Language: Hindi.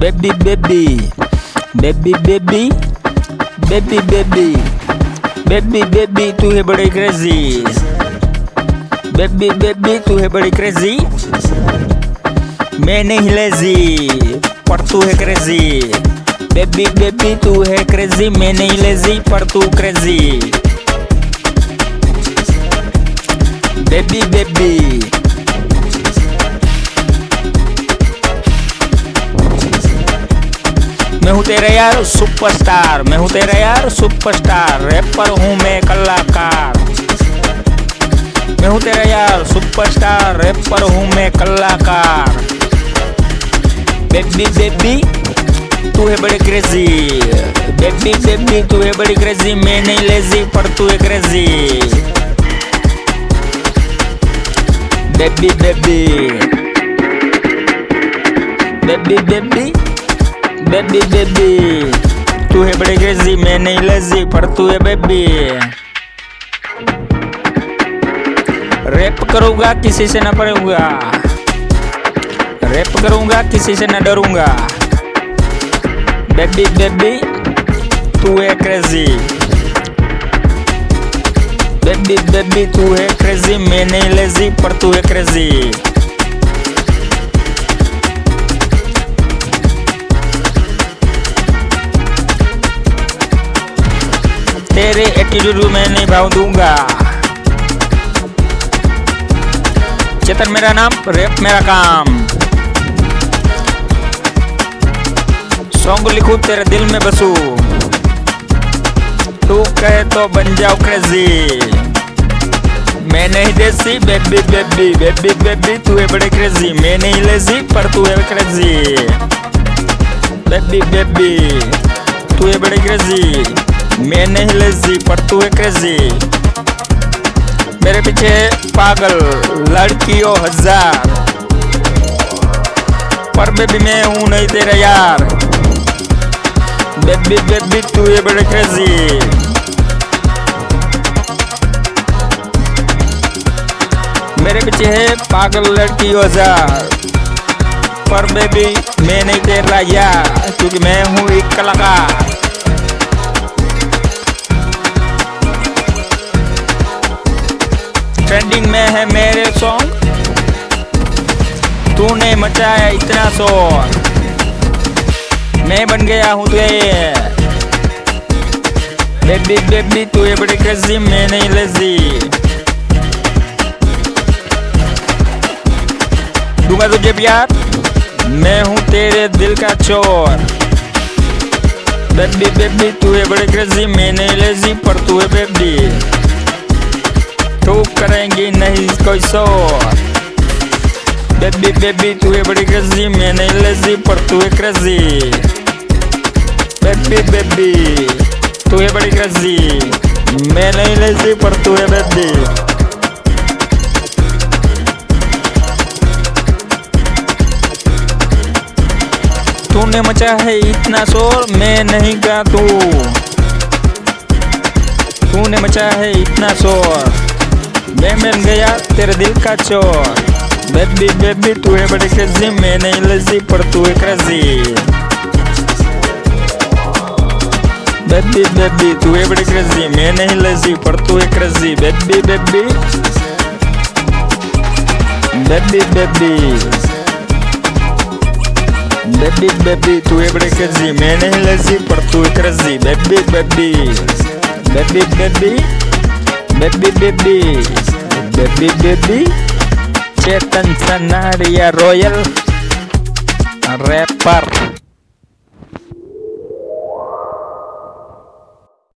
Baby baby baby baby baby baby baby baby तू है बड़ी क्रेजी बेबी बेबी तू है बड़ी क्रेजी मैं नहीं लेजी पर तू है क्रेजी बेबी बेबी तू है क्रेजी मैं नहीं लेजी पर तू क्रेजी बेबी बेबी मैं हूँ तेरा यार सुपरस्टार मैं हूँ तेरा यार सुपरस्टार रैपर हूँ मैं कलाकार। मैं हूँ तेरा यार सुपरस्टार रैपर हूँ मैं कलाकार। बेबी बेबी तू है बड़ी क्रेजी बेबी बेबी तू है बड़ी क्रेजी मैं नहीं लेजी पर तू है crazy baby baby baby baby baby baby तू है बड़ी क्रेजी मैं नहीं लेजी पर तू है बेबी रैप करूँगा, किसी से ना पढ़ूँगा. रैप करूँगा, किसी से ना डरूँगा. बेबी बेबी तू है क्रेजी बेबी बेबी तू है क्रेजी मैं नहीं लेजी पर तू है क्रेजी तेरे एटीट्यूड मैं नहीं भाव दूँगा चेतन, मेरा नाम रैप मेरा काम। सॉन्ग लिखू, तेरे दिल में बसू। तू कहे तो बन जाओ क्रेजी मैं नहीं देसी बेबी बेबी बेबी बेबी तू है बड़े क्रेजी मैं नहीं लेजी पर तू है क्रेजी बेबी बेबी तू है बड़े क्रेजी मैं नहीं लेजी पर तू है क्रेजी मेरे पीछे पागल लड़कियों हज़ार। पर बेबी मैं हूँ नहीं तेरा यार। बेबी बेबी, तू है बड़े क्रेजी मेरे पीछे है पागल लड़की हज़ार। पर बेबी मैं नहीं तेरा यार, क्योंकि मैं हूँ एक कलाकार। तूने मचाया इतना शोर। मैं बन गया हूँ तुझे बेबी बेबी तू ये बड़ी क्रेजी मैं नहीं लेजी दूँगा तुझे प्यार, मैं हूँ तेरे दिल का चोर। बेबी बेबी तू है बड़ी क्रेजी मैं नहीं लेजी पर तू है बेबी तू करेंगी नहीं कोई शोर। बेबी बेबी तू है बड़ी क्रेजी मैं नहीं लेजी पर तू है क्रेजी बेबी बेबी तू है बड़ी क्रेजी मैं नहीं लेजी पर तू है बेबी तूने मचा है इतना शोर, मैं नहीं गा तू तूने मचा है इतना शोर, मैं बन गया तेरे दिल का चोर। बेबी बेबी तू है बड़ी क्रेजी मैं नहीं लेजी पर तू है क्रेजी बेबी बेबी तू है बड़ी क्रेजी मैं नहीं लेजी पर तू है crazy baby baby baby baby baby baby तू है बड़ी क्रेजी मैं नहीं लेजी पर तू है crazy baby baby baby baby baby baby baby baby Tanzanaria Royal. A repar.